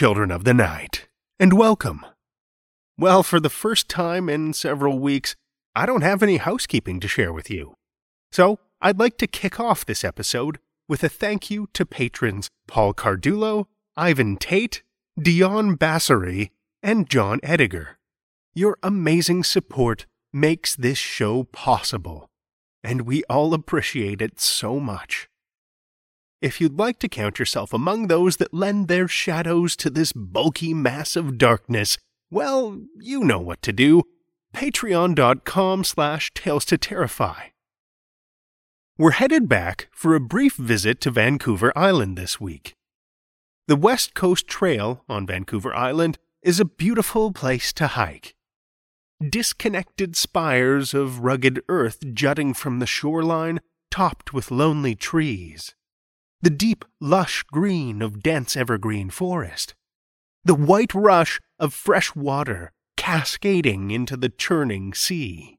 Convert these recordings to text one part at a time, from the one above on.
Children of the night, and welcome. Well, for the first time in several weeks, I don't have any housekeeping to share with you. So, I'd like to kick off this episode with a thank you to patrons Paul Cardulo, Ivan Tate, Dion Bassery, and John Ediger. Your amazing support makes this show possible, and we all appreciate it so much. If you'd like to count yourself among those that lend their shadows to this bulky mass of darkness, well, you know what to do. Patreon.com slash Tales to Terrify. We're headed back for a brief visit to Vancouver Island this week. The West Coast Trail on Vancouver Island is a beautiful place to hike. Disconnected spires of rugged earth jutting from the shoreline, topped with lonely trees the deep, lush green of dense evergreen forest, the white rush of fresh water cascading into the churning sea.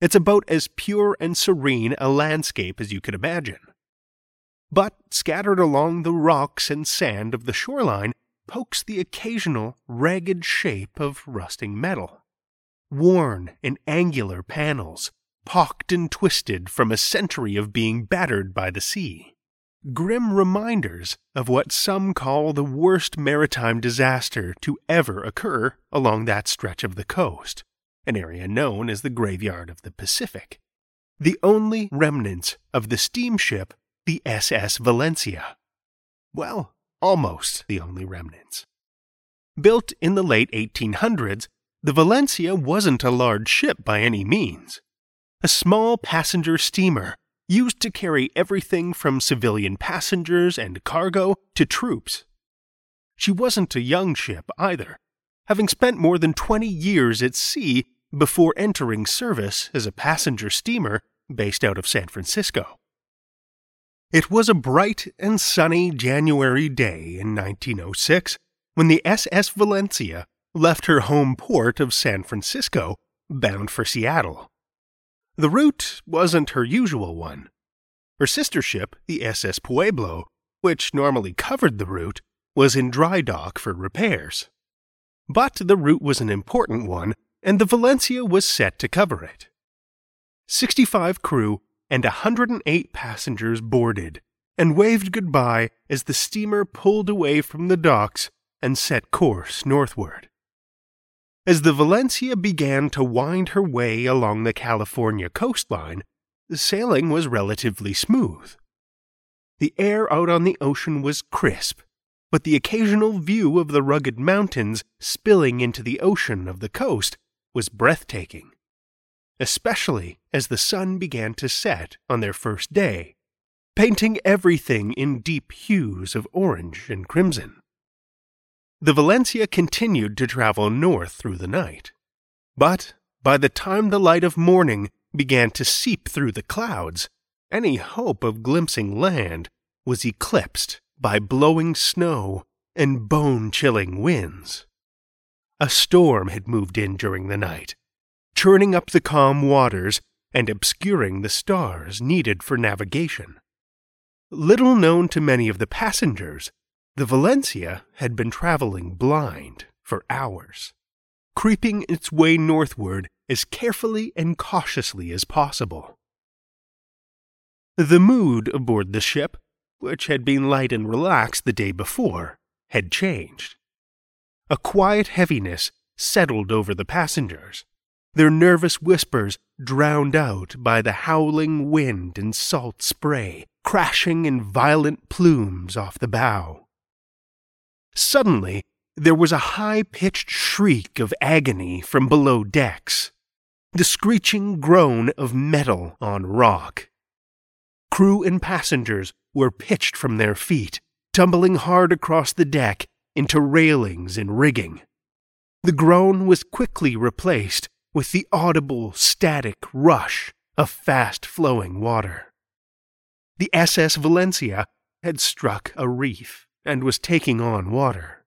It's about as pure and serene a landscape as you could imagine. But scattered along the rocks and sand of the shoreline pokes the occasional ragged shape of rusting metal. Worn and angular panels, pocked and twisted from a century of being battered by the sea grim reminders of what some call the worst maritime disaster to ever occur along that stretch of the coast, an area known as the Graveyard of the Pacific. The only remnants of the steamship, the SS Valencia. Well, almost the only remnants. Built in the late 1800s, the Valencia wasn't a large ship by any means. A small passenger steamer used to carry everything from civilian passengers and cargo to troops. She wasn't a young ship either, having spent more than 20 years at sea before entering service as a passenger steamer based out of San Francisco. It was a bright and sunny January day in 1906 when the SS Valencia left her home port of San Francisco bound for Seattle. The route wasn't her usual one. Her sister ship, the SS Pueblo, which normally covered the route, was in dry dock for repairs. But the route was an important one, and the Valencia was set to cover it. 65 crew and 108 passengers boarded and waved goodbye as the steamer pulled away from the docks and set course northward. As the Valencia began to wind her way along the California coastline, the sailing was relatively smooth. The air out on the ocean was crisp, but the occasional view of the rugged mountains spilling into the ocean of the coast was breathtaking, especially as the sun began to set on their first day, painting everything in deep hues of orange and crimson. The Valencia continued to travel north through the night, but by the time the light of morning began to seep through the clouds, any hope of glimpsing land was eclipsed by blowing snow and bone chilling winds. A storm had moved in during the night, churning up the calm waters and obscuring the stars needed for navigation. Little known to many of the passengers, the Valencia had been traveling blind for hours, creeping its way northward as carefully and cautiously as possible. The mood aboard the ship, which had been light and relaxed the day before, had changed. A quiet heaviness settled over the passengers, their nervous whispers drowned out by the howling wind and salt spray crashing in violent plumes off the bow. Suddenly, there was a high pitched shriek of agony from below decks, the screeching groan of metal on rock. Crew and passengers were pitched from their feet, tumbling hard across the deck into railings and rigging. The groan was quickly replaced with the audible static rush of fast flowing water. The SS Valencia had struck a reef and was taking on water.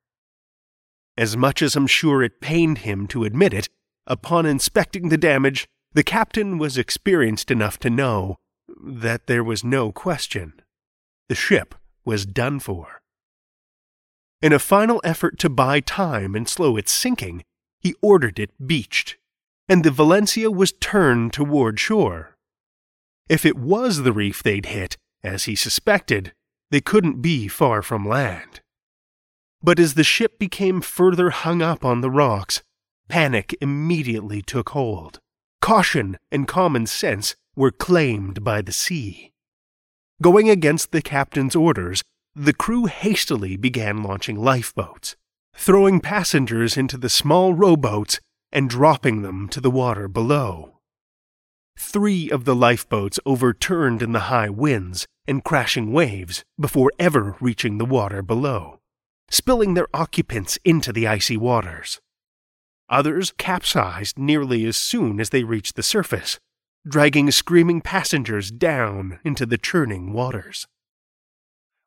As much as I'm sure it pained him to admit it, upon inspecting the damage, the captain was experienced enough to know that there was no question. The ship was done for. In a final effort to buy time and slow its sinking, he ordered it beached, and the Valencia was turned toward shore. If it was the reef they'd hit, as he suspected, they couldn't be far from land. But as the ship became further hung up on the rocks, Panic immediately took hold. Caution and common sense were claimed by the sea. Going against the captain's orders, the crew hastily began launching lifeboats, throwing passengers into the small rowboats and dropping them to the water below. Three of the lifeboats overturned in the high winds and crashing waves before ever reaching the water below, spilling their occupants into the icy waters. Others capsized nearly as soon as they reached the surface, dragging screaming passengers down into the churning waters.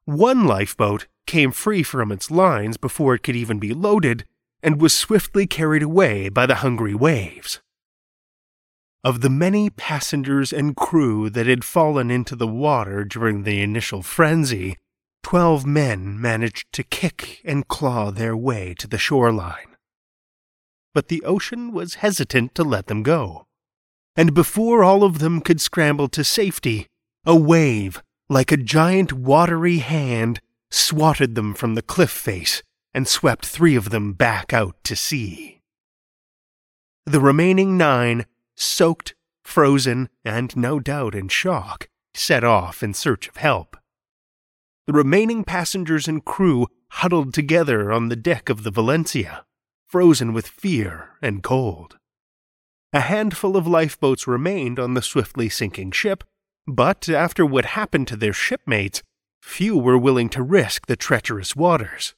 One lifeboat came free from its lines before it could even be loaded and was swiftly carried away by the hungry waves. Of the many passengers and crew that had fallen into the water during the initial frenzy, twelve men managed to kick and claw their way to the shoreline but the ocean was hesitant to let them go. And before all of them could scramble to safety, a wave, like a giant watery hand, swatted them from the cliff face and swept three of them back out to sea. The remaining nine, soaked, frozen, and no doubt in shock, set off in search of help. The remaining passengers and crew huddled together on the deck of the Valencia frozen with fear and cold. A handful of lifeboats remained on the swiftly sinking ship, but after what happened to their shipmates, few were willing to risk the treacherous waters.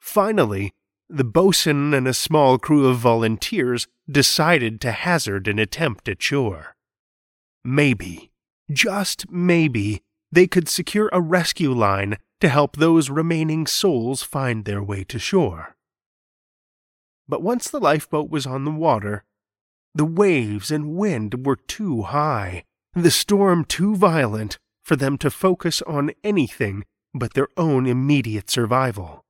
Finally, the boatswain and a small crew of volunteers decided to hazard an attempt at shore. Maybe, just maybe, they could secure a rescue line to help those remaining souls find their way to shore. But once the lifeboat was on the water, the waves and wind were too high, the storm too violent for them to focus on anything but their own immediate survival.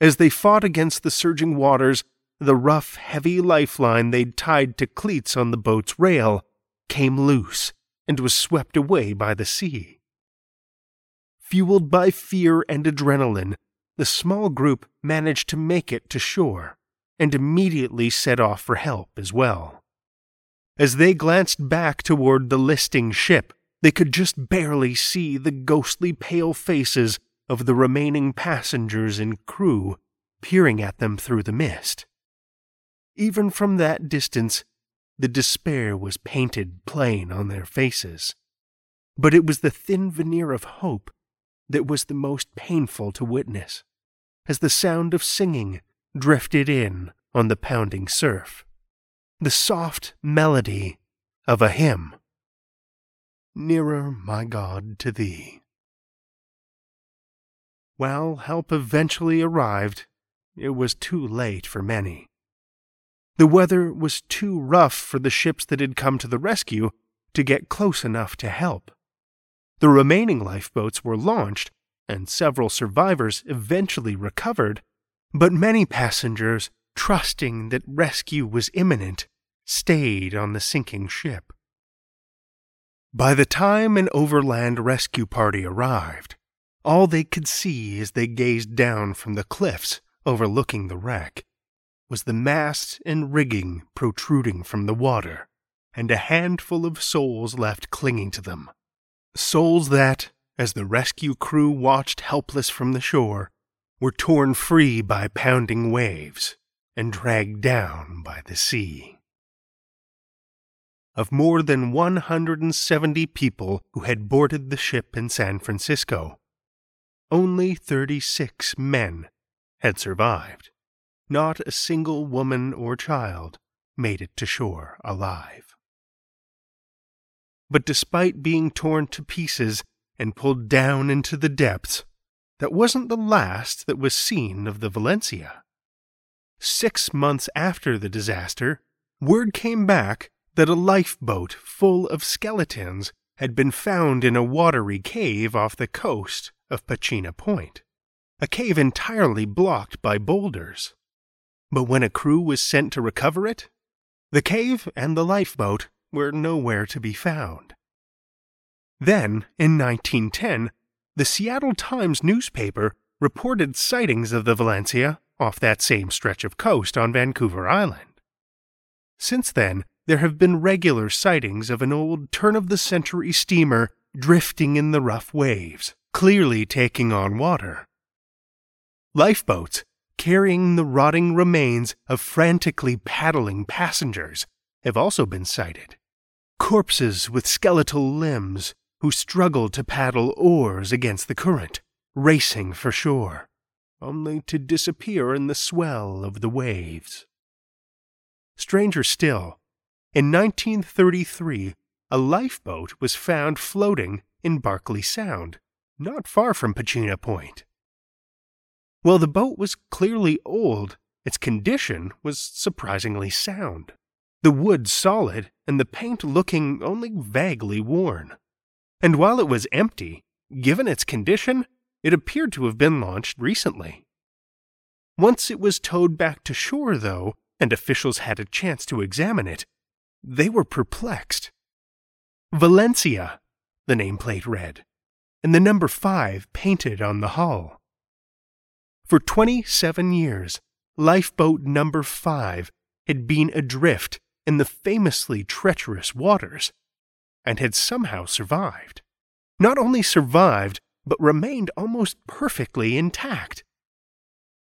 As they fought against the surging waters, the rough, heavy lifeline they'd tied to cleats on the boat's rail came loose and was swept away by the sea. Fueled by fear and adrenaline, the small group managed to make it to shore and immediately set off for help as well. As they glanced back toward the listing ship, they could just barely see the ghostly pale faces of the remaining passengers and crew peering at them through the mist. Even from that distance, the despair was painted plain on their faces. But it was the thin veneer of hope that was the most painful to witness, as the sound of singing drifted in on the pounding surf, the soft melody of a hymn. Nearer, my God, to thee. While help eventually arrived, it was too late for many. The weather was too rough for the ships that had come to the rescue to get close enough to help. The remaining lifeboats were launched, and several survivors eventually recovered, but many passengers, trusting that rescue was imminent, stayed on the sinking ship. By the time an overland rescue party arrived, all they could see as they gazed down from the cliffs overlooking the wreck was the masts and rigging protruding from the water, and a handful of souls left clinging to them. Souls that, as the rescue crew watched helpless from the shore, were torn free by pounding waves and dragged down by the sea. Of more than 170 people who had boarded the ship in San Francisco, only 36 men had survived. Not a single woman or child made it to shore alive. But despite being torn to pieces and pulled down into the depths, that wasn't the last that was seen of the Valencia. Six months after the disaster, word came back that a lifeboat full of skeletons had been found in a watery cave off the coast of Pachena Point, a cave entirely blocked by boulders. But when a crew was sent to recover it, the cave and the lifeboat were nowhere to be found. Then, in 1910, the Seattle Times newspaper reported sightings of the Valencia off that same stretch of coast on Vancouver Island. Since then, there have been regular sightings of an old turn of the century steamer drifting in the rough waves, clearly taking on water. Lifeboats carrying the rotting remains of frantically paddling passengers have also been sighted. Corpses with skeletal limbs who struggled to paddle oars against the current, racing for shore, only to disappear in the swell of the waves. Stranger still, in 1933, a lifeboat was found floating in Barkley Sound, not far from Pachena Point. While the boat was clearly old, its condition was surprisingly sound. The wood solid and the paint looking only vaguely worn and while it was empty, given its condition, it appeared to have been launched recently. Once it was towed back to shore, though, and officials had a chance to examine it, they were perplexed. Valencia, the nameplate read, and the number 5 painted on the hull. For 27 years, lifeboat number 5 had been adrift in the famously treacherous waters and had somehow survived. Not only survived, but remained almost perfectly intact.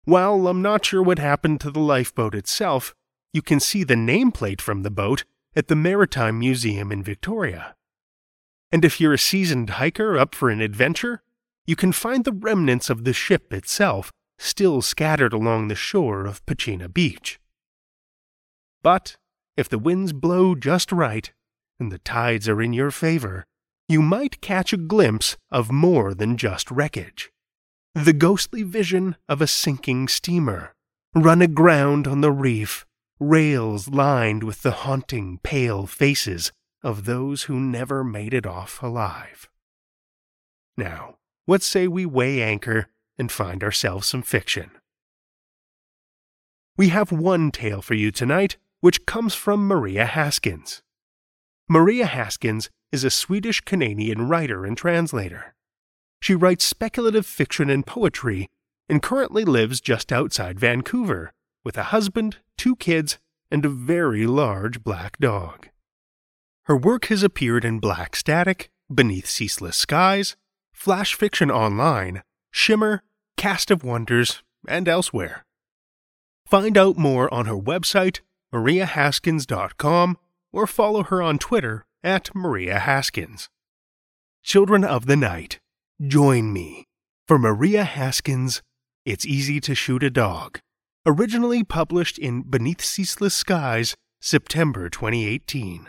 While I'm not sure what happened to the lifeboat itself, you can see the nameplate from the boat at the Maritime Museum in Victoria. And if you're a seasoned hiker up for an adventure, you can find the remnants of the ship itself still scattered along the shore of Pachena Beach. But if the winds blow just right, and the tides are in your favor, you might catch a glimpse of more than just wreckage. The ghostly vision of a sinking steamer, run aground on the reef, rails lined with the haunting pale faces of those who never made it off alive. Now, what say we weigh anchor and find ourselves some fiction? We have one tale for you tonight, which comes from Maria Haskins. Maria Haskins is a Swedish Canadian writer and translator. She writes speculative fiction and poetry and currently lives just outside Vancouver with a husband, two kids, and a very large black dog. Her work has appeared in Black Static, Beneath Ceaseless Skies, Flash Fiction Online, Shimmer, Cast of Wonders, and elsewhere. Find out more on her website, mariahaskins.com, or follow her on Twitter at Maria Haskins. Children of the Night, join me for Maria Haskins' It's Easy to Shoot a Dog, originally published in Beneath Ceaseless Skies, September 2018.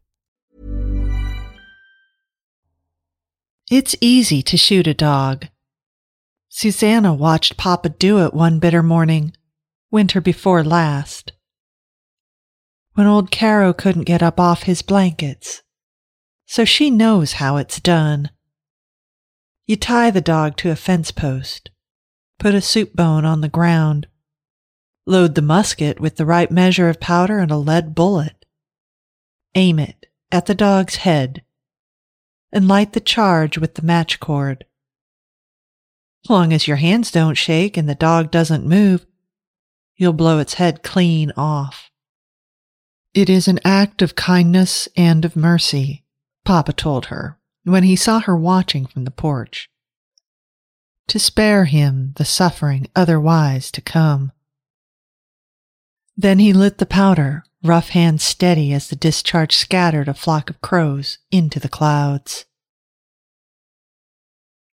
It's easy to shoot a dog. Susanna watched Papa do it one bitter morning, winter before last, when old Caro couldn't get up off his blankets. So she knows how it's done. You tie the dog to a fence post, put a soup bone on the ground, load the musket with the right measure of powder and a lead bullet, aim it at the dog's head and light the charge with the match cord. As long as your hands don't shake and the dog doesn't move, you'll blow its head clean off. It is an act of kindness and of mercy, Papa told her when he saw her watching from the porch. To spare him the suffering otherwise to come. Then he lit the powder rough hand steady as the discharge scattered a flock of crows into the clouds.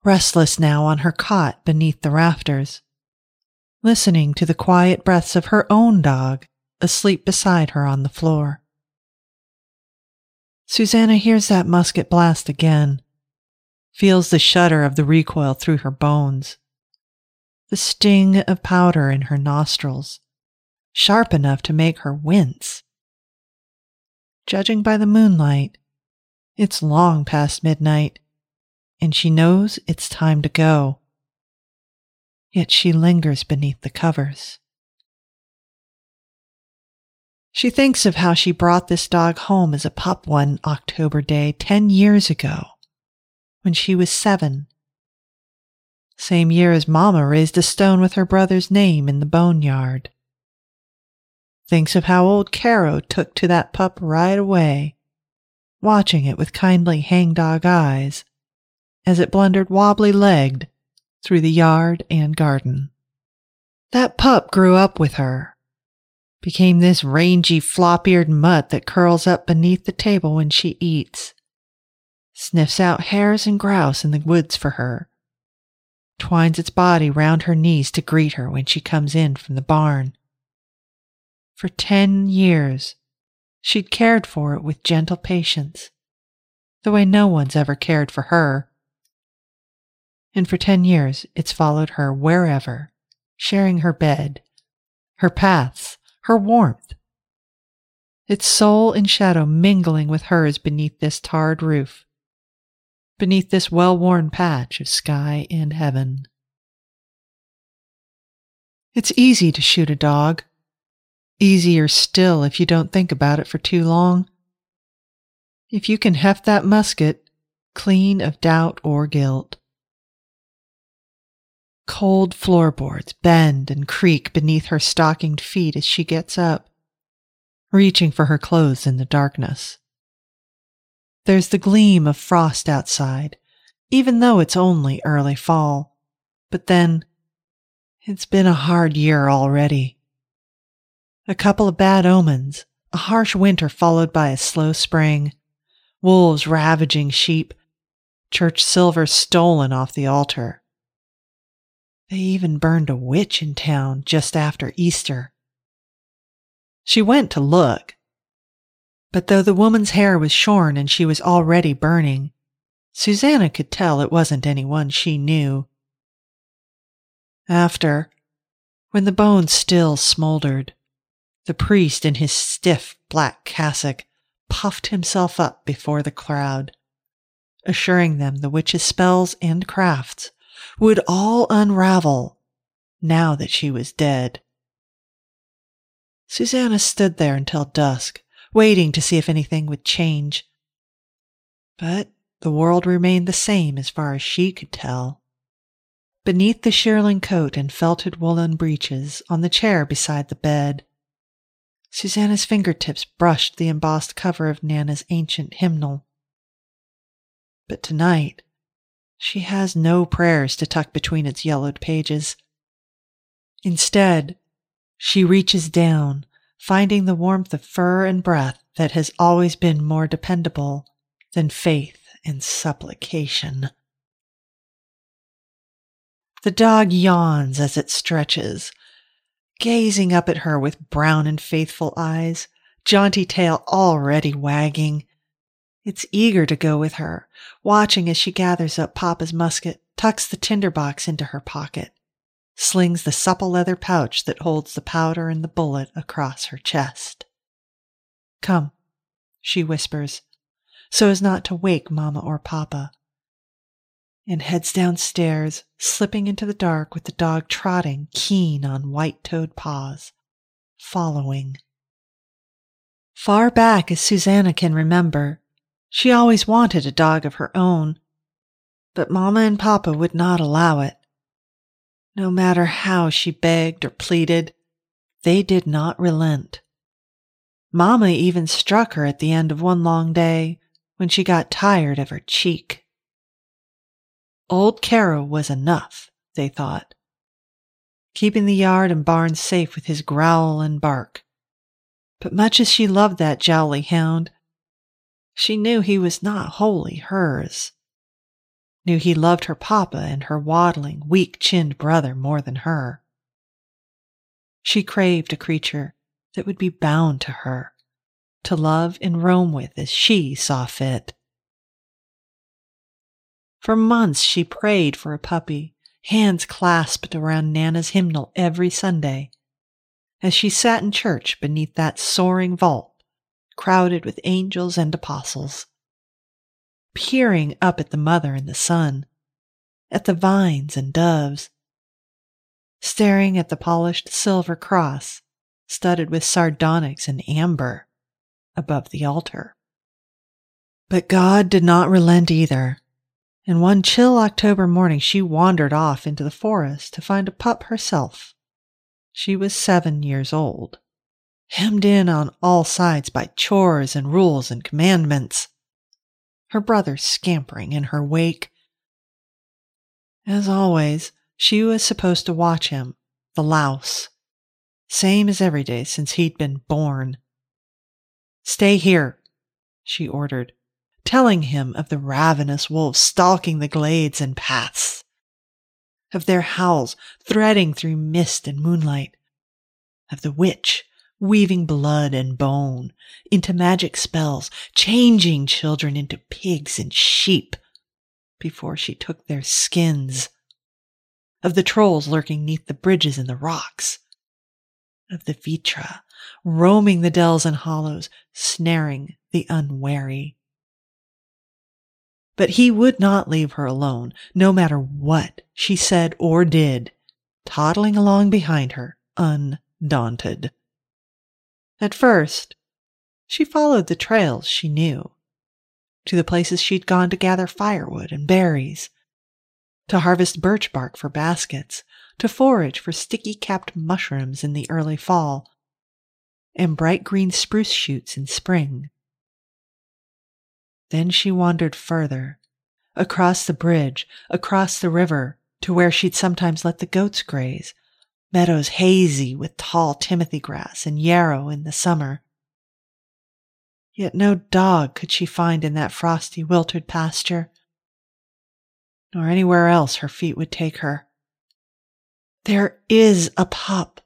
Restless now on her cot beneath the rafters, listening to the quiet breaths of her own dog asleep beside her on the floor. Susanna hears that musket blast again, feels the shudder of the recoil through her bones, the sting of powder in her nostrils sharp enough to make her wince. Judging by the moonlight, it's long past midnight, and she knows it's time to go. Yet she lingers beneath the covers. She thinks of how she brought this dog home as a pup one October day ten years ago, when she was seven. Same year as Mamma raised a stone with her brother's name in the boneyard thinks of how old Caro took to that pup right away, watching it with kindly hangdog eyes as it blundered wobbly legged through the yard and garden. That pup grew up with her, became this rangy flop eared mutt that curls up beneath the table when she eats, sniffs out hares and grouse in the woods for her, twines its body round her knees to greet her when she comes in from the barn. For ten years, she'd cared for it with gentle patience, the way no one's ever cared for her. And for ten years, it's followed her wherever, sharing her bed, her paths, her warmth. Its soul and shadow mingling with hers beneath this tarred roof beneath this well worn patch of sky and heaven. It's easy to shoot a dog. Easier still if you don't think about it for too long. If you can heft that musket clean of doubt or guilt. Cold floorboards bend and creak beneath her stockinged feet as she gets up, reaching for her clothes in the darkness. There's the gleam of frost outside, even though it's only early fall. But then, it's been a hard year already. A couple of bad omens, a harsh winter followed by a slow spring, wolves ravaging sheep, church silver stolen off the altar. They even burned a witch in town just after Easter. She went to look, but though the woman's hair was shorn and she was already burning, Susanna could tell it wasn't anyone she knew. After, when the bones still smoldered, the priest in his stiff black cassock puffed himself up before the crowd, assuring them the witch's spells and crafts would all unravel now that she was dead. Susanna stood there until dusk, waiting to see if anything would change. But the world remained the same as far as she could tell. Beneath the shearling coat and felted woolen breeches on the chair beside the bed, Susanna's fingertips brushed the embossed cover of Nana's ancient hymnal. But tonight, she has no prayers to tuck between its yellowed pages. Instead, she reaches down finding the warmth of fur and breath that has always been more dependable than faith and supplication. The dog yawns as it stretches, gazing up at her with brown and faithful eyes, jaunty tail already wagging. It's eager to go with her, watching as she gathers up Papa's musket, tucks the tinderbox into her pocket, slings the supple leather pouch that holds the powder and the bullet across her chest. Come, she whispers, so as not to wake Mamma or Papa, and heads downstairs, slipping into the dark with the dog trotting keen on white toed paws, following. Far back as Susanna can remember, she always wanted a dog of her own, but Mamma and Papa would not allow it. No matter how she begged or pleaded, they did not relent. Mamma even struck her at the end of one long day when she got tired of her cheek. Old Caro was enough, they thought, keeping the yard and barn safe with his growl and bark. But much as she loved that jolly hound, she knew he was not wholly hers knew he loved her papa and her waddling, weak chinned brother more than her. She craved a creature that would be bound to her, to love and roam with as she saw fit. For months she prayed for a puppy, hands clasped around Nana's hymnal every Sunday, as she sat in church beneath that soaring vault, crowded with angels and apostles peering up at the mother and the son, at the vines and doves, staring at the polished silver cross studded with sardonyx and amber above the altar. But God did not relent either. And one chill October morning, she wandered off into the forest to find a pup herself. She was seven years old, hemmed in on all sides by chores and rules and commandments her brother scampering in her wake. As always, she was supposed to watch him, the louse, same as every day since he'd been born. Stay here, she ordered, telling him of the ravenous wolves stalking the glades and paths. of their howls threading through mist and moonlight, of the witch weaving blood and bone into magic spells, changing children into pigs and sheep before she took their skins, of the trolls lurking neath the bridges and the rocks, of the Vitra roaming the dells and hollows, snaring the unwary. But he would not leave her alone, no matter what she said or did, toddling along behind her, undaunted. At first, she followed the trails she knew, to the places she'd gone to gather firewood and berries, to harvest birch bark for baskets, to forage for sticky capped mushrooms in the early fall, and bright green spruce shoots in spring. Then she wandered further, across the bridge, across the river, to where she'd sometimes let the goats graze, meadows hazy with tall timothy grass and yarrow in the summer. Yet no dog could she find in that frosty, wilted pasture, nor anywhere else her feet would take her. There is a pup,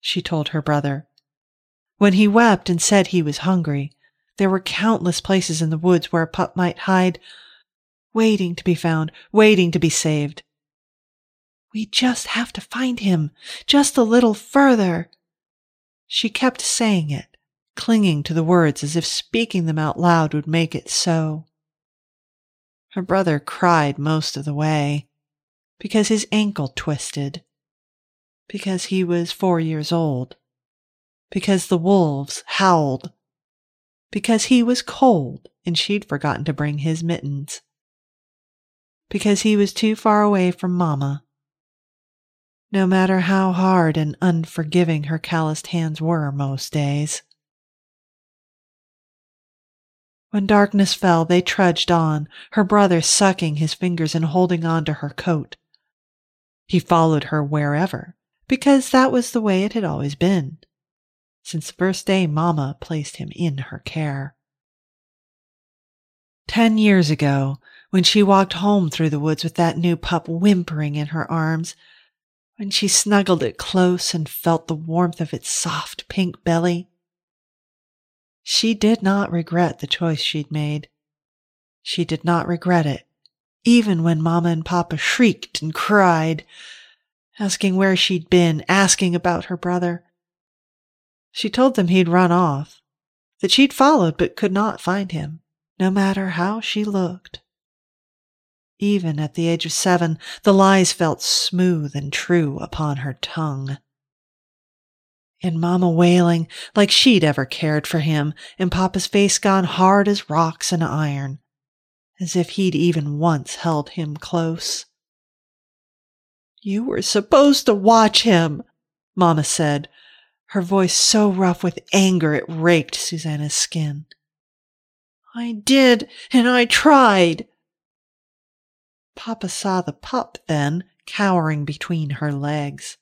she told her brother. When he wept and said he was hungry, there were countless places in the woods where a pup might hide, waiting to be found, waiting to be saved. We just have to find him, just a little further. She kept saying it, clinging to the words as if speaking them out loud would make it so. Her brother cried most of the way because his ankle twisted, because he was four years old, because the wolves howled because he was cold and she'd forgotten to bring his mittens, because he was too far away from Mamma. No matter how hard and unforgiving her calloused hands were most days. When darkness fell, they trudged on, her brother sucking his fingers and holding on to her coat. He followed her wherever, because that was the way it had always been since the first day Mamma placed him in her care. Ten years ago, when she walked home through the woods with that new pup whimpering in her arms, when she snuggled it close and felt the warmth of its soft pink belly, she did not regret the choice she'd made. She did not regret it, even when Mamma and Papa shrieked and cried, asking where she'd been, asking about her brother. She told them he'd run off, that she'd followed but could not find him, no matter how she looked. Even at the age of seven, the lies felt smooth and true upon her tongue. And Mamma wailing like she'd ever cared for him, and Papa's face gone hard as rocks and iron, as if he'd even once held him close. You were supposed to watch him, Mamma said, her voice so rough with anger it raked Susanna's skin. I did, and I tried. Papa saw the pup then, cowering between her legs.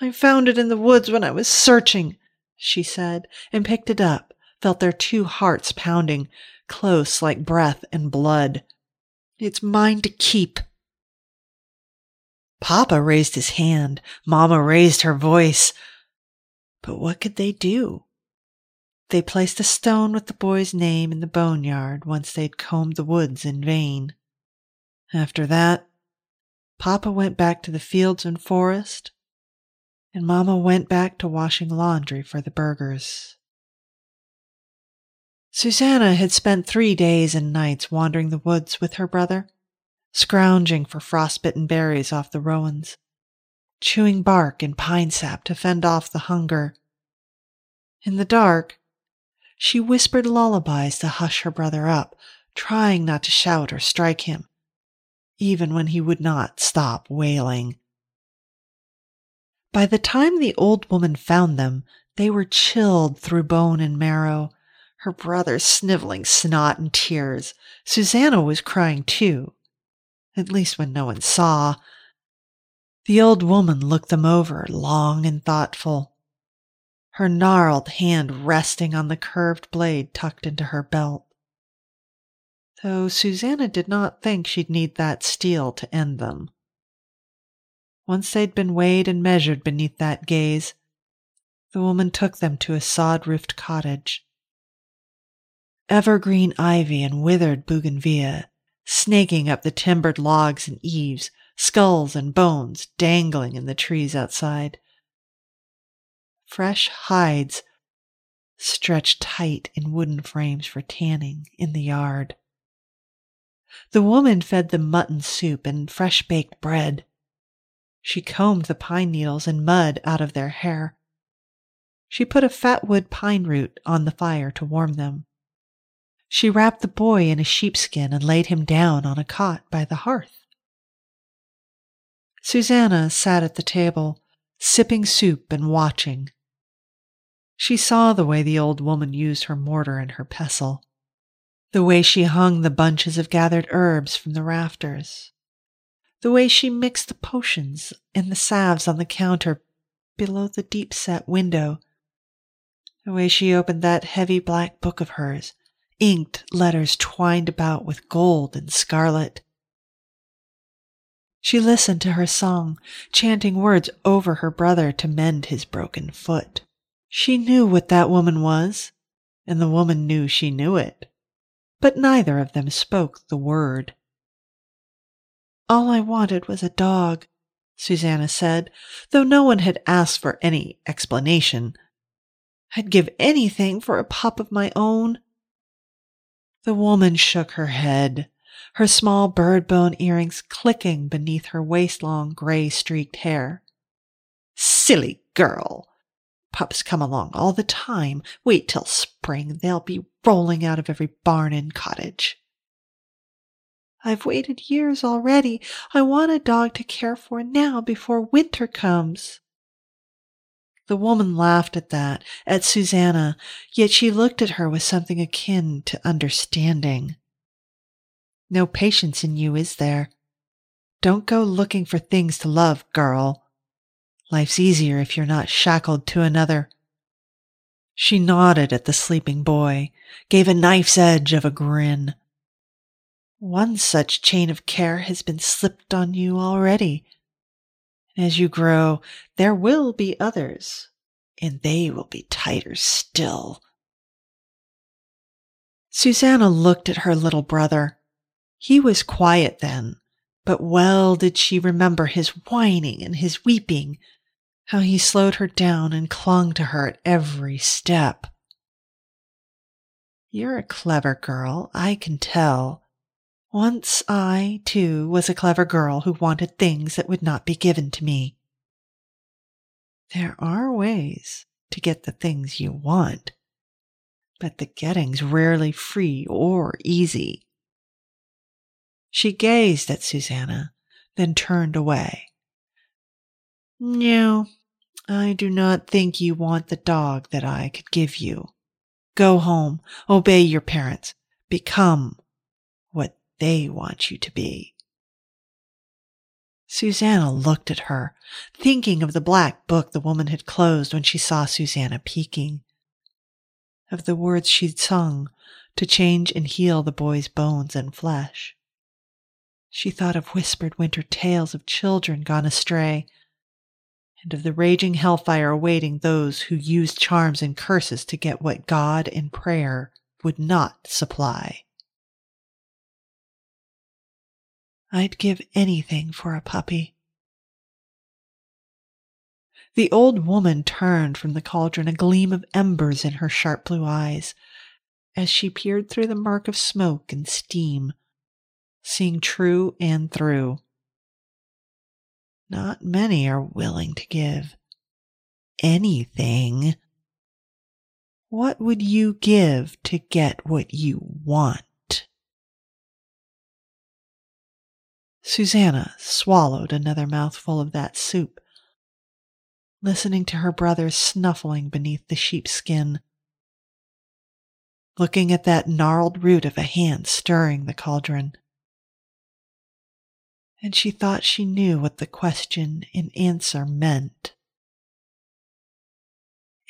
I found it in the woods when I was searching, she said, and picked it up, felt their two hearts pounding, close like breath and blood. It's mine to keep. Papa raised his hand. Mamma raised her voice. But what could they do? They placed a stone with the boy's name in the boneyard once they'd combed the woods in vain. After that, Papa went back to the fields and forest, and Mamma went back to washing laundry for the burghers. Susanna had spent three days and nights wandering the woods with her brother, scrounging for frostbitten berries off the rowans chewing bark and pine sap to fend off the hunger. In the dark, she whispered lullabies to hush her brother up, trying not to shout or strike him, even when he would not stop wailing. By the time the old woman found them, they were chilled through bone and marrow, her brother sniveling snot and tears. Susanna was crying too, at least when no one saw, the old woman looked them over, long and thoughtful, her gnarled hand resting on the curved blade tucked into her belt. Though Susanna did not think she'd need that steel to end them. Once they'd been weighed and measured beneath that gaze, the woman took them to a sod roofed cottage. Evergreen ivy and withered bougainvillea snaking up the timbered logs and eaves, skulls and bones dangling in the trees outside. Fresh hides stretched tight in wooden frames for tanning in the yard. The woman fed them mutton soup and fresh baked bread. She combed the pine needles and mud out of their hair. She put a fat wood pine root on the fire to warm them. She wrapped the boy in a sheepskin and laid him down on a cot by the hearth. Susanna sat at the table, sipping soup and watching. She saw the way the old woman used her mortar and her pestle, the way she hung the bunches of gathered herbs from the rafters, the way she mixed the potions and the salves on the counter below the deep set window, the way she opened that heavy black book of hers, inked letters twined about with gold and scarlet. She listened to her song, chanting words over her brother to mend his broken foot. She knew what that woman was, and the woman knew she knew it, but neither of them spoke the word. All I wanted was a dog, Susanna said, though no one had asked for any explanation. I'd give anything for a pup of my own. The woman shook her head, her small bird bone earrings clicking beneath her waist long gray streaked hair. Silly girl! Pups come along all the time. Wait till spring. They'll be rolling out of every barn and cottage. I've waited years already. I want a dog to care for now before winter comes. The woman laughed at that, at Susanna, yet she looked at her with something akin to understanding. No patience in you, is there? Don't go looking for things to love, girl. Life's easier if you're not shackled to another. She nodded at the sleeping boy, gave a knife's edge of a grin. One such chain of care has been slipped on you already. As you grow, there will be others, and they will be tighter still. Susanna looked at her little brother. He was quiet then, but well did she remember his whining and his weeping how he slowed her down and clung to her at every step. You're a clever girl, I can tell. Once I, too, was a clever girl who wanted things that would not be given to me. There are ways to get the things you want, but the getting's rarely free or easy. She gazed at Susanna, then turned away. No, I do not think you want the dog that I could give you. Go home, obey your parents, become what they want you to be. Susanna looked at her, thinking of the black book the woman had closed when she saw Susanna peeking, of the words she'd sung to change and heal the boy's bones and flesh. She thought of whispered winter tales of children gone astray and of the raging hellfire awaiting those who used charms and curses to get what God in prayer would not supply. I'd give anything for a puppy. The old woman turned from the cauldron, a gleam of embers in her sharp blue eyes, as she peered through the murk of smoke and steam, seeing true and through. Not many are willing to give anything. What would you give to get what you want? Susanna swallowed another mouthful of that soup, listening to her brother snuffling beneath the sheepskin, looking at that gnarled root of a hand stirring the cauldron and she thought she knew what the question and answer meant.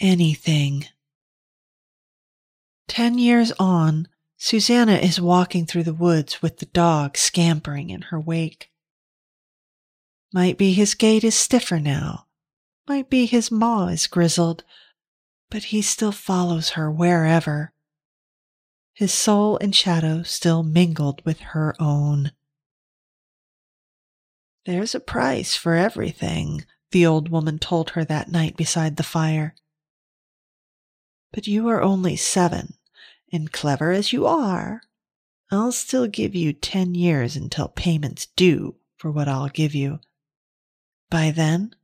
Anything. Ten years on, Susanna is walking through the woods with the dog scampering in her wake. Might be his gait is stiffer now. Might be his maw is grizzled, but he still follows her wherever. His soul and shadow still mingled with her own. There's a price for everything, the old woman told her that night beside the fire. But you are only seven, and clever as you are, I'll still give you ten years until payment's due for what I'll give you. By then,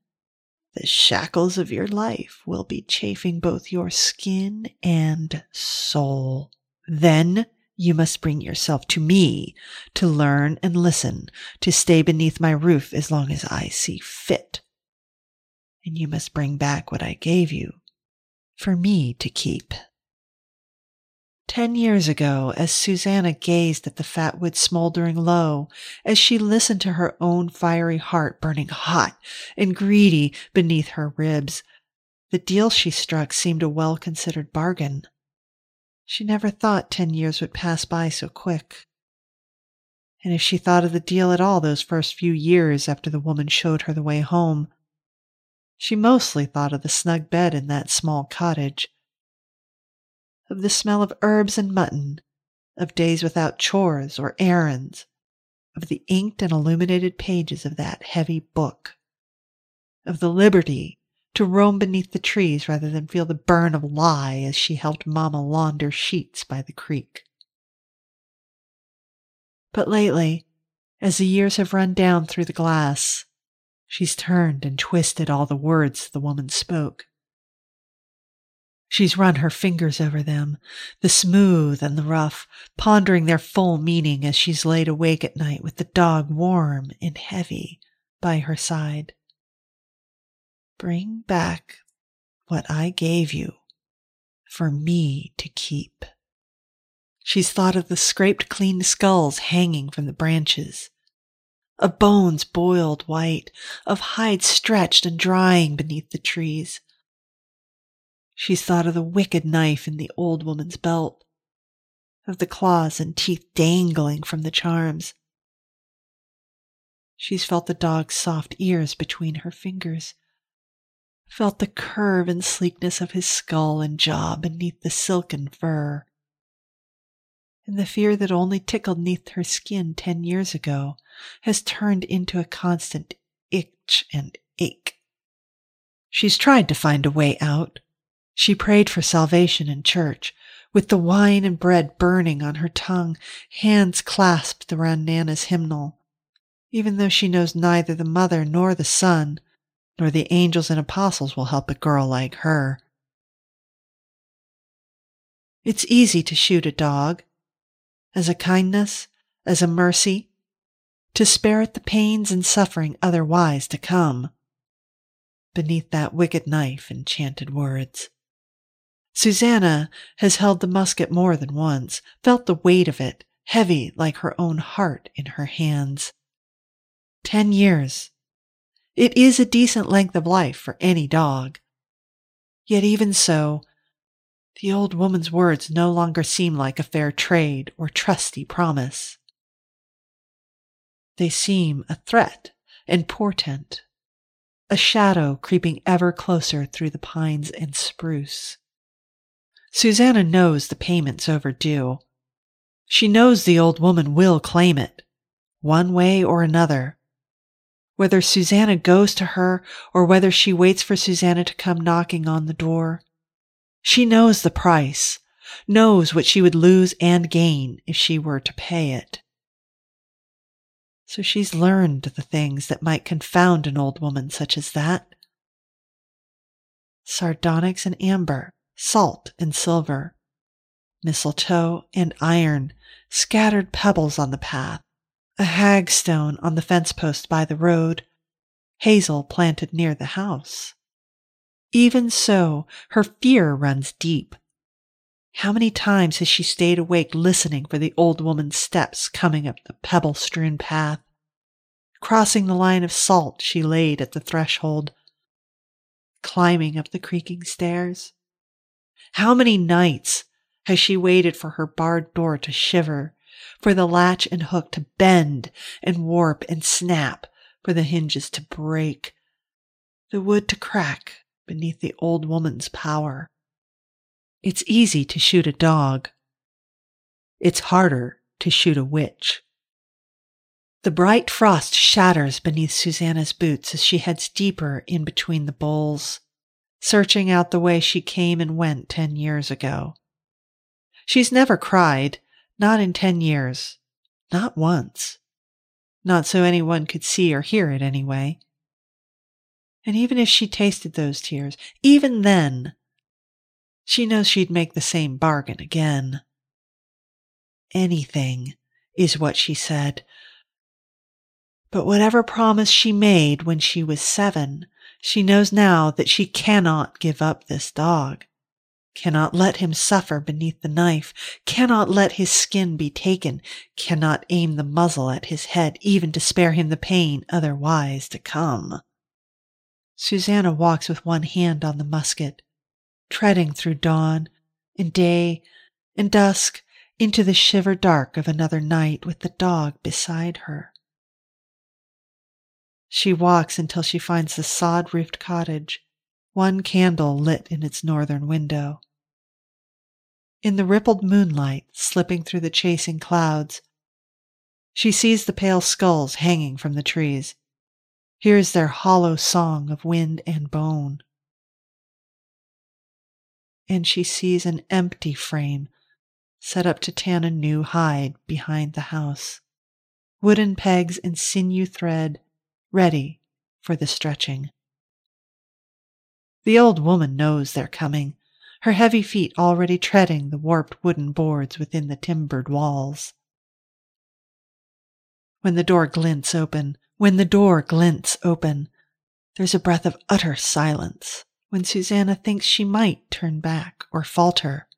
the shackles of your life will be chafing both your skin and soul. Then you must bring yourself to me to learn and listen, to stay beneath my roof as long as I see fit. And you must bring back what I gave you for me to keep. Ten years ago, as Susanna gazed at the fat wood smoldering low, as she listened to her own fiery heart burning hot and greedy beneath her ribs, the deal she struck seemed a well considered bargain. She never thought ten years would pass by so quick. And if she thought of the deal at all those first few years after the woman showed her the way home, she mostly thought of the snug bed in that small cottage of the smell of herbs and mutton, of days without chores or errands, of the inked and illuminated pages of that heavy book, of the liberty to roam beneath the trees rather than feel the burn of lye as she helped Mamma launder sheets by the creek. But lately, as the years have run down through the glass, she's turned and twisted all the words the woman spoke. She's run her fingers over them, the smooth and the rough, pondering their full meaning as she's laid awake at night with the dog warm and heavy by her side. Bring back what I gave you for me to keep. She's thought of the scraped clean skulls hanging from the branches, of bones boiled white, of hides stretched and drying beneath the trees She's thought of the wicked knife in the old woman's belt, of the claws and teeth dangling from the charms. She's felt the dog's soft ears between her fingers, felt the curve and sleekness of his skull and jaw beneath the silken fur. And the fear that only tickled neath her skin ten years ago has turned into a constant itch and ache. She's tried to find a way out, she prayed for salvation in church, with the wine and bread burning on her tongue, hands clasped around Nana's hymnal, even though she knows neither the mother nor the son, nor the angels and apostles will help a girl like her. It's easy to shoot a dog, as a kindness, as a mercy, to spare it the pains and suffering otherwise to come. Beneath that wicked knife enchanted words. Susanna has held the musket more than once, felt the weight of it, heavy like her own heart in her hands. Ten years. It is a decent length of life for any dog. Yet even so, the old woman's words no longer seem like a fair trade or trusty promise. They seem a threat and portent, a shadow creeping ever closer through the pines and spruce. Susanna knows the payment's overdue. She knows the old woman will claim it, one way or another. Whether Susanna goes to her or whether she waits for Susanna to come knocking on the door, she knows the price, knows what she would lose and gain if she were to pay it. So she's learned the things that might confound an old woman such as that. Sardonyx and amber salt and silver, mistletoe and iron, scattered pebbles on the path, a hagstone on the fence post by the road, hazel planted near the house. Even so, her fear runs deep. How many times has she stayed awake listening for the old woman's steps coming up the pebble strewn path, crossing the line of salt she laid at the threshold, climbing up the creaking stairs? How many nights has she waited for her barred door to shiver, for the latch and hook to bend and warp and snap for the hinges to break, the wood to crack beneath the old woman's power. It's easy to shoot a dog. It's harder to shoot a witch. The bright frost shatters beneath Susanna's boots as she heads deeper in between the boles, searching out the way she came and went ten years ago. She's never cried, not in ten years, not once. Not so anyone could see or hear it anyway. And even if she tasted those tears, even then, she knows she'd make the same bargain again. Anything is what she said but whatever promise she made when she was seven, she knows now that she cannot give up this dog, cannot let him suffer beneath the knife, cannot let his skin be taken, cannot aim the muzzle at his head even to spare him the pain otherwise to come. Susanna walks with one hand on the musket, treading through dawn and day and dusk into the shiver dark of another night with the dog beside her. She walks until she finds the sod roofed cottage, one candle lit in its northern window. In the rippled moonlight slipping through the chasing clouds, she sees the pale skulls hanging from the trees, hears their hollow song of wind and bone. And she sees an empty frame set up to tan a new hide behind the house, wooden pegs and sinew thread ready for the stretching. The old woman knows they're coming, her heavy feet already treading the warped wooden boards within the timbered walls. When the door glints open, when the door glints open, there's a breath of utter silence when Susanna thinks she might turn back or falter.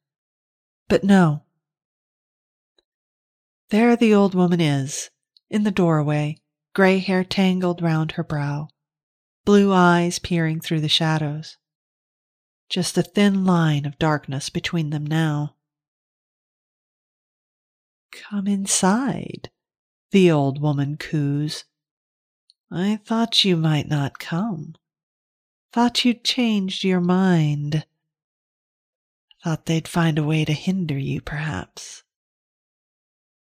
But no. There the old woman is, in the doorway, gray hair tangled round her brow, blue eyes peering through the shadows. Just a thin line of darkness between them now. Come inside, the old woman coos. I thought you might not come. Thought you'd changed your mind. Thought they'd find a way to hinder you, perhaps.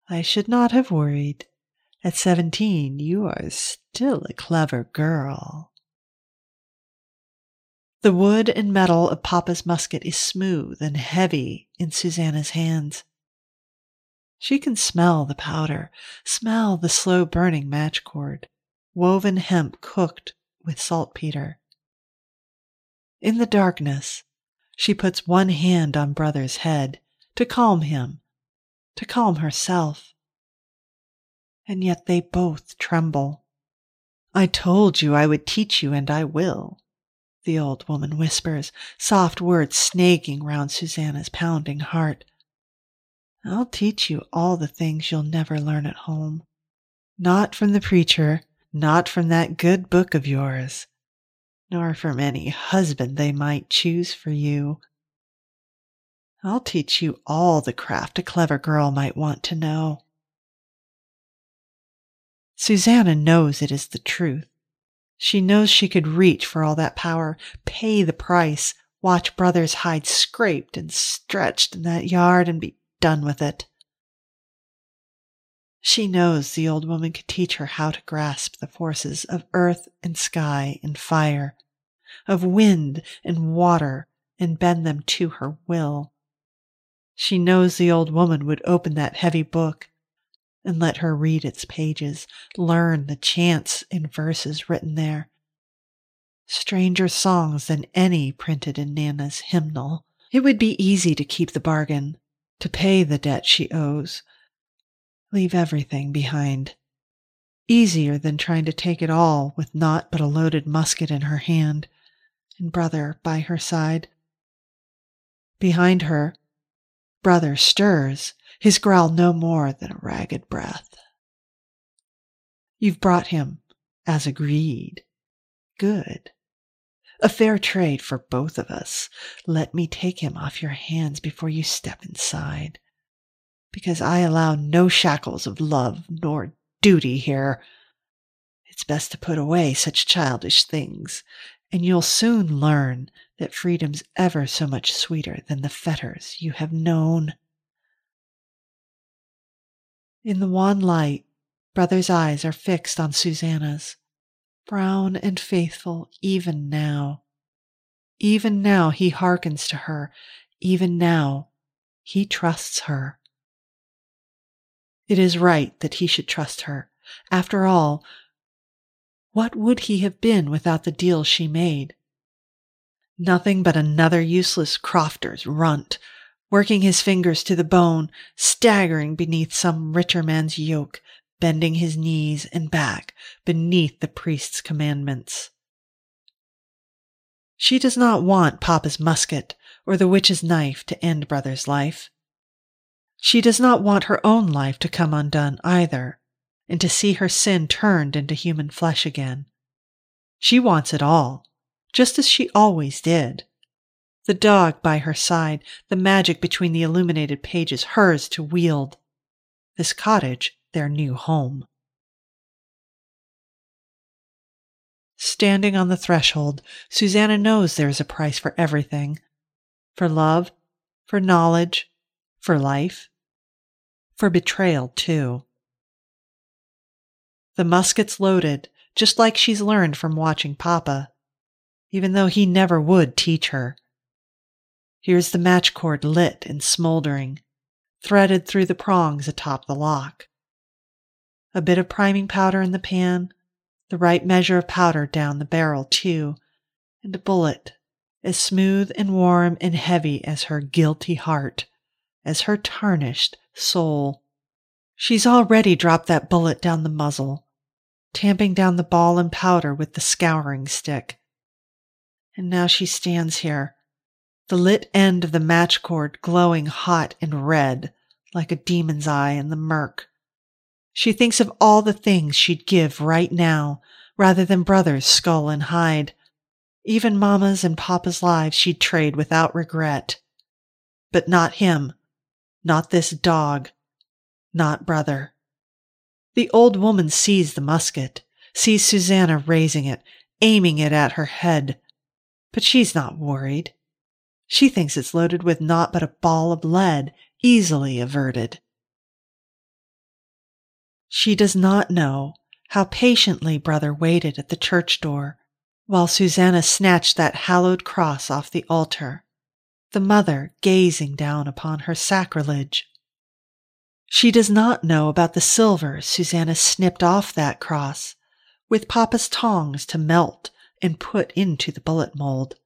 I should not have worried. At 17, you are still a clever girl. The wood and metal of Papa's musket is smooth and heavy in Susanna's hands. She can smell the powder, smell the slow burning match cord, woven hemp cooked with saltpeter. In the darkness, she puts one hand on brother's head to calm him, to calm herself and yet they both tremble. I told you I would teach you, and I will, the old woman whispers, soft words snaking round Susanna's pounding heart. I'll teach you all the things you'll never learn at home. Not from the preacher, not from that good book of yours, nor from any husband they might choose for you. I'll teach you all the craft a clever girl might want to know. Susanna knows it is the truth. She knows she could reach for all that power, pay the price, watch brother's hide scraped and stretched in that yard and be done with it. She knows the old woman could teach her how to grasp the forces of earth and sky and fire, of wind and water, and bend them to her will. She knows the old woman would open that heavy book and let her read its pages, learn the chants in verses written there. Stranger songs than any printed in Nana's hymnal. It would be easy to keep the bargain, to pay the debt she owes, leave everything behind. Easier than trying to take it all with naught but a loaded musket in her hand and brother by her side. Behind her, brother stirs his growl no more than a ragged breath. You've brought him as agreed. Good. A fair trade for both of us. Let me take him off your hands before you step inside, because I allow no shackles of love nor duty here. It's best to put away such childish things, and you'll soon learn that freedom's ever so much sweeter than the fetters you have known. In the wan light, Brother's eyes are fixed on Susanna's, brown and faithful even now. Even now he hearkens to her, even now he trusts her. It is right that he should trust her. After all, what would he have been without the deal she made? Nothing but another useless crofter's runt, working his fingers to the bone, staggering beneath some richer man's yoke, bending his knees and back beneath the priest's commandments. She does not want Papa's musket or the witch's knife to end Brother's life. She does not want her own life to come undone either and to see her sin turned into human flesh again. She wants it all, just as she always did. The dog by her side, the magic between the illuminated pages, hers to wield. This cottage, their new home. Standing on the threshold, Susanna knows there is a price for everything for love, for knowledge, for life, for betrayal, too. The musket's loaded, just like she's learned from watching Papa, even though he never would teach her. Here's the match cord lit and smoldering, threaded through the prongs atop the lock. A bit of priming powder in the pan, the right measure of powder down the barrel, too, and a bullet as smooth and warm and heavy as her guilty heart, as her tarnished soul. She's already dropped that bullet down the muzzle, tamping down the ball and powder with the scouring stick. And now she stands here, the lit end of the match cord glowing hot and red like a demon's eye in the murk. She thinks of all the things she'd give right now rather than brother's skull and hide. Even Mama's and Papa's lives she'd trade without regret. But not him, not this dog, not brother. The old woman sees the musket, sees Susanna raising it, aiming it at her head. But she's not worried. She thinks it's loaded with naught but a ball of lead, easily averted. She does not know how patiently brother waited at the church door while Susanna snatched that hallowed cross off the altar, the mother gazing down upon her sacrilege. She does not know about the silver Susanna snipped off that cross with Papa's tongs to melt and put into the bullet mold.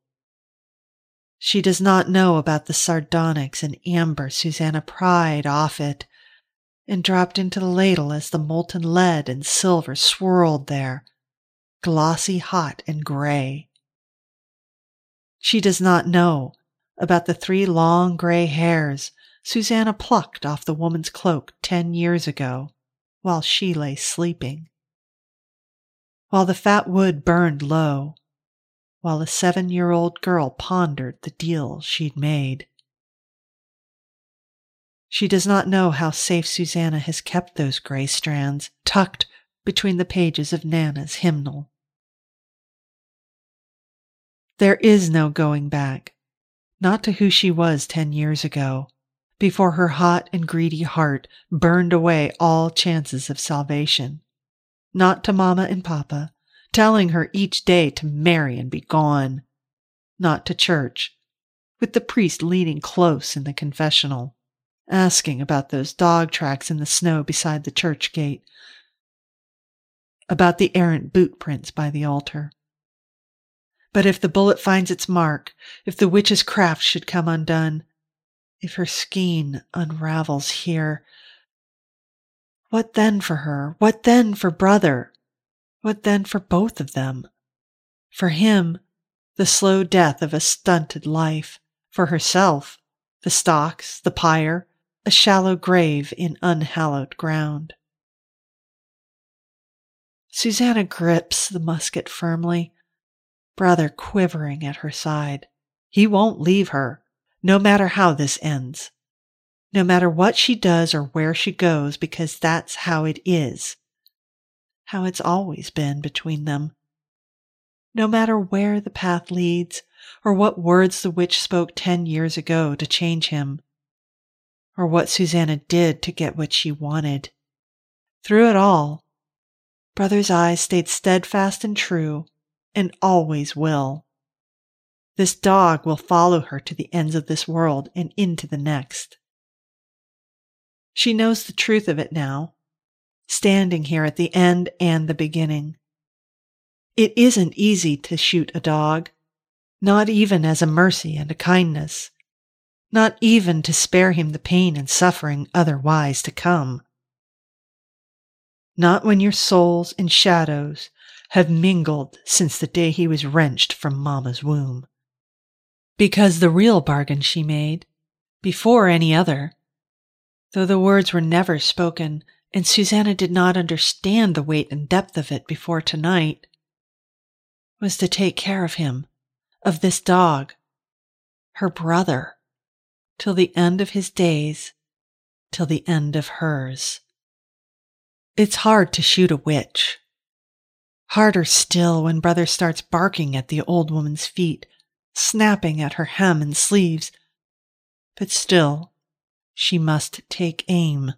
She does not know about the sardonyx and amber Susanna pried off it and dropped into the ladle as the molten lead and silver swirled there, glossy hot and gray. She does not know about the three long gray hairs Susanna plucked off the woman's cloak ten years ago while she lay sleeping. While the fat wood burned low, while a seven year old girl pondered the deal she'd made. She does not know how safe Susanna has kept those gray strands tucked between the pages of Nana's hymnal. There is no going back, not to who she was ten years ago, before her hot and greedy heart burned away all chances of salvation. Not to Mamma and Papa, telling her each day to marry and be gone. Not to church, with the priest leaning close in the confessional asking about those dog tracks in the snow beside the church gate, about the errant boot prints by the altar. But if the bullet finds its mark, if the witch's craft should come undone, if her skein unravels here, what then for her? What then for brother? What then for both of them? For him, the slow death of a stunted life. For herself, the stocks, the pyre, a shallow grave in unhallowed ground. Susanna grips the musket firmly, brother quivering at her side. He won't leave her, no matter how this ends, no matter what she does or where she goes, because that's how it is. How it's always been between them. No matter where the path leads, or what words the witch spoke ten years ago to change him, or what Susanna did to get what she wanted. Through it all, Brother's eyes stayed steadfast and true, and always will. This dog will follow her to the ends of this world and into the next. She knows the truth of it now, standing here at the end and the beginning. It isn't easy to shoot a dog, not even as a mercy and a kindness, not even to spare him the pain and suffering otherwise to come. Not when your souls and shadows have mingled since the day he was wrenched from Mamma's womb. Because the real bargain she made, before any other, though the words were never spoken and Susanna did not understand the weight and depth of it before tonight, was to take care of him, of this dog, her brother, till the end of his days, till the end of hers. It's hard to shoot a witch. Harder still when brother starts barking at the old woman's feet, snapping at her hem and sleeves. But still, she must take aim.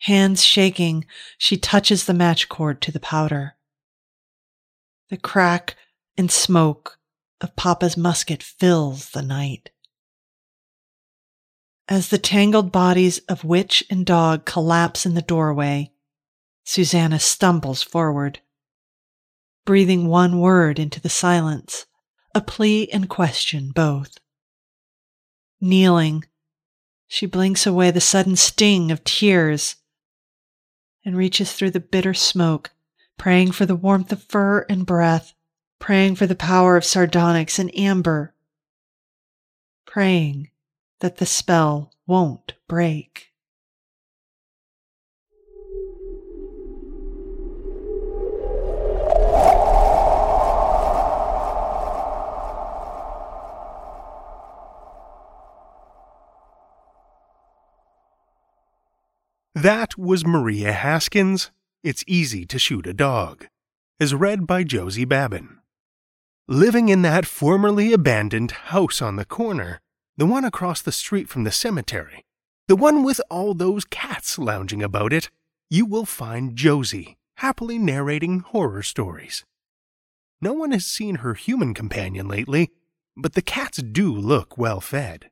Hands shaking, she touches the match cord to the powder. The crack and smoke of Papa's musket fills the night. As the tangled bodies of witch and dog collapse in the doorway, Susanna stumbles forward, breathing one word into the silence, a plea and question both. Kneeling, she blinks away the sudden sting of tears and reaches through the bitter smoke, praying for the warmth of fur and breath, praying for the power of sardonyx and amber, praying that the spell won't break. That was Maria Haskins' It's Easy to Shoot a Dog, as read by Josie Babin. Living in that formerly abandoned house on the corner, the one across the street from the cemetery, the one with all those cats lounging about it, you will find Josie happily narrating horror stories. No one has seen her human companion lately, but the cats do look well fed.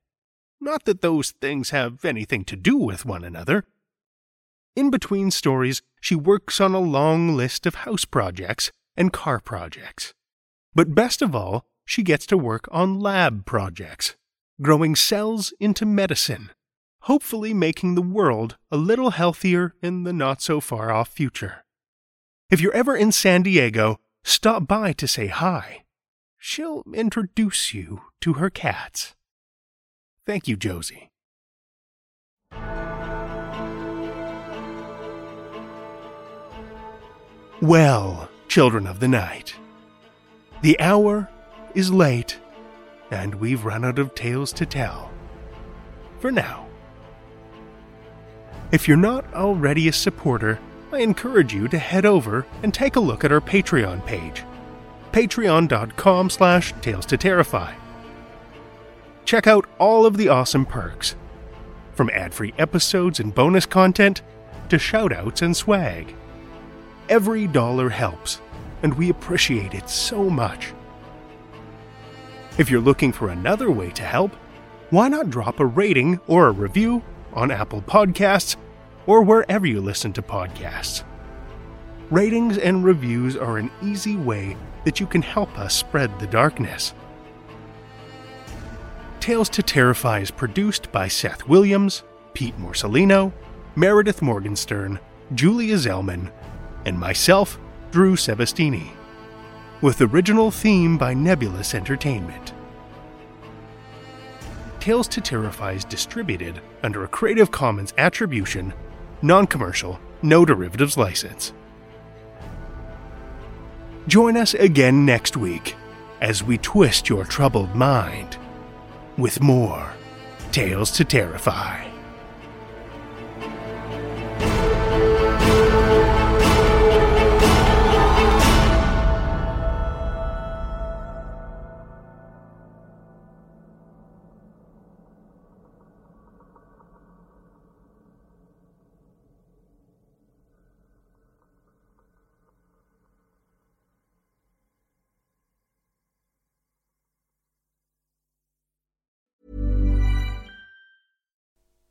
Not that those things have anything to do with one another. In between stories, she works on a long list of house projects and car projects. But best of all, she gets to work on lab projects growing cells into medicine, hopefully making the world a little healthier in the not so far off future. If you're ever in San Diego, stop by to say hi. She'll introduce you to her cats. Thank you, Josie. Well, children of the night, the hour is late and we've run out of tales to tell. For now. If you're not already a supporter, I encourage you to head over and take a look at our Patreon page. Patreon.com slash Tales to Terrify. Check out all of the awesome perks. From ad-free episodes and bonus content to shoutouts and swag. Every dollar helps, and we appreciate it so much. If you're looking for another way to help, why not drop a rating or a review on Apple Podcasts or wherever you listen to podcasts? Ratings and reviews are an easy way that you can help us spread the darkness. Tales to Terrify is produced by Seth Williams, Pete Morcellino, Meredith Morgenstern, Julia Zellman, and myself, Drew Sebastini with original theme by Nebulus Entertainment. Tales to Terrify is distributed under a Creative Commons Attribution, Non Commercial, No Derivatives license. Join us again next week as we twist your troubled mind with more Tales to Terrify.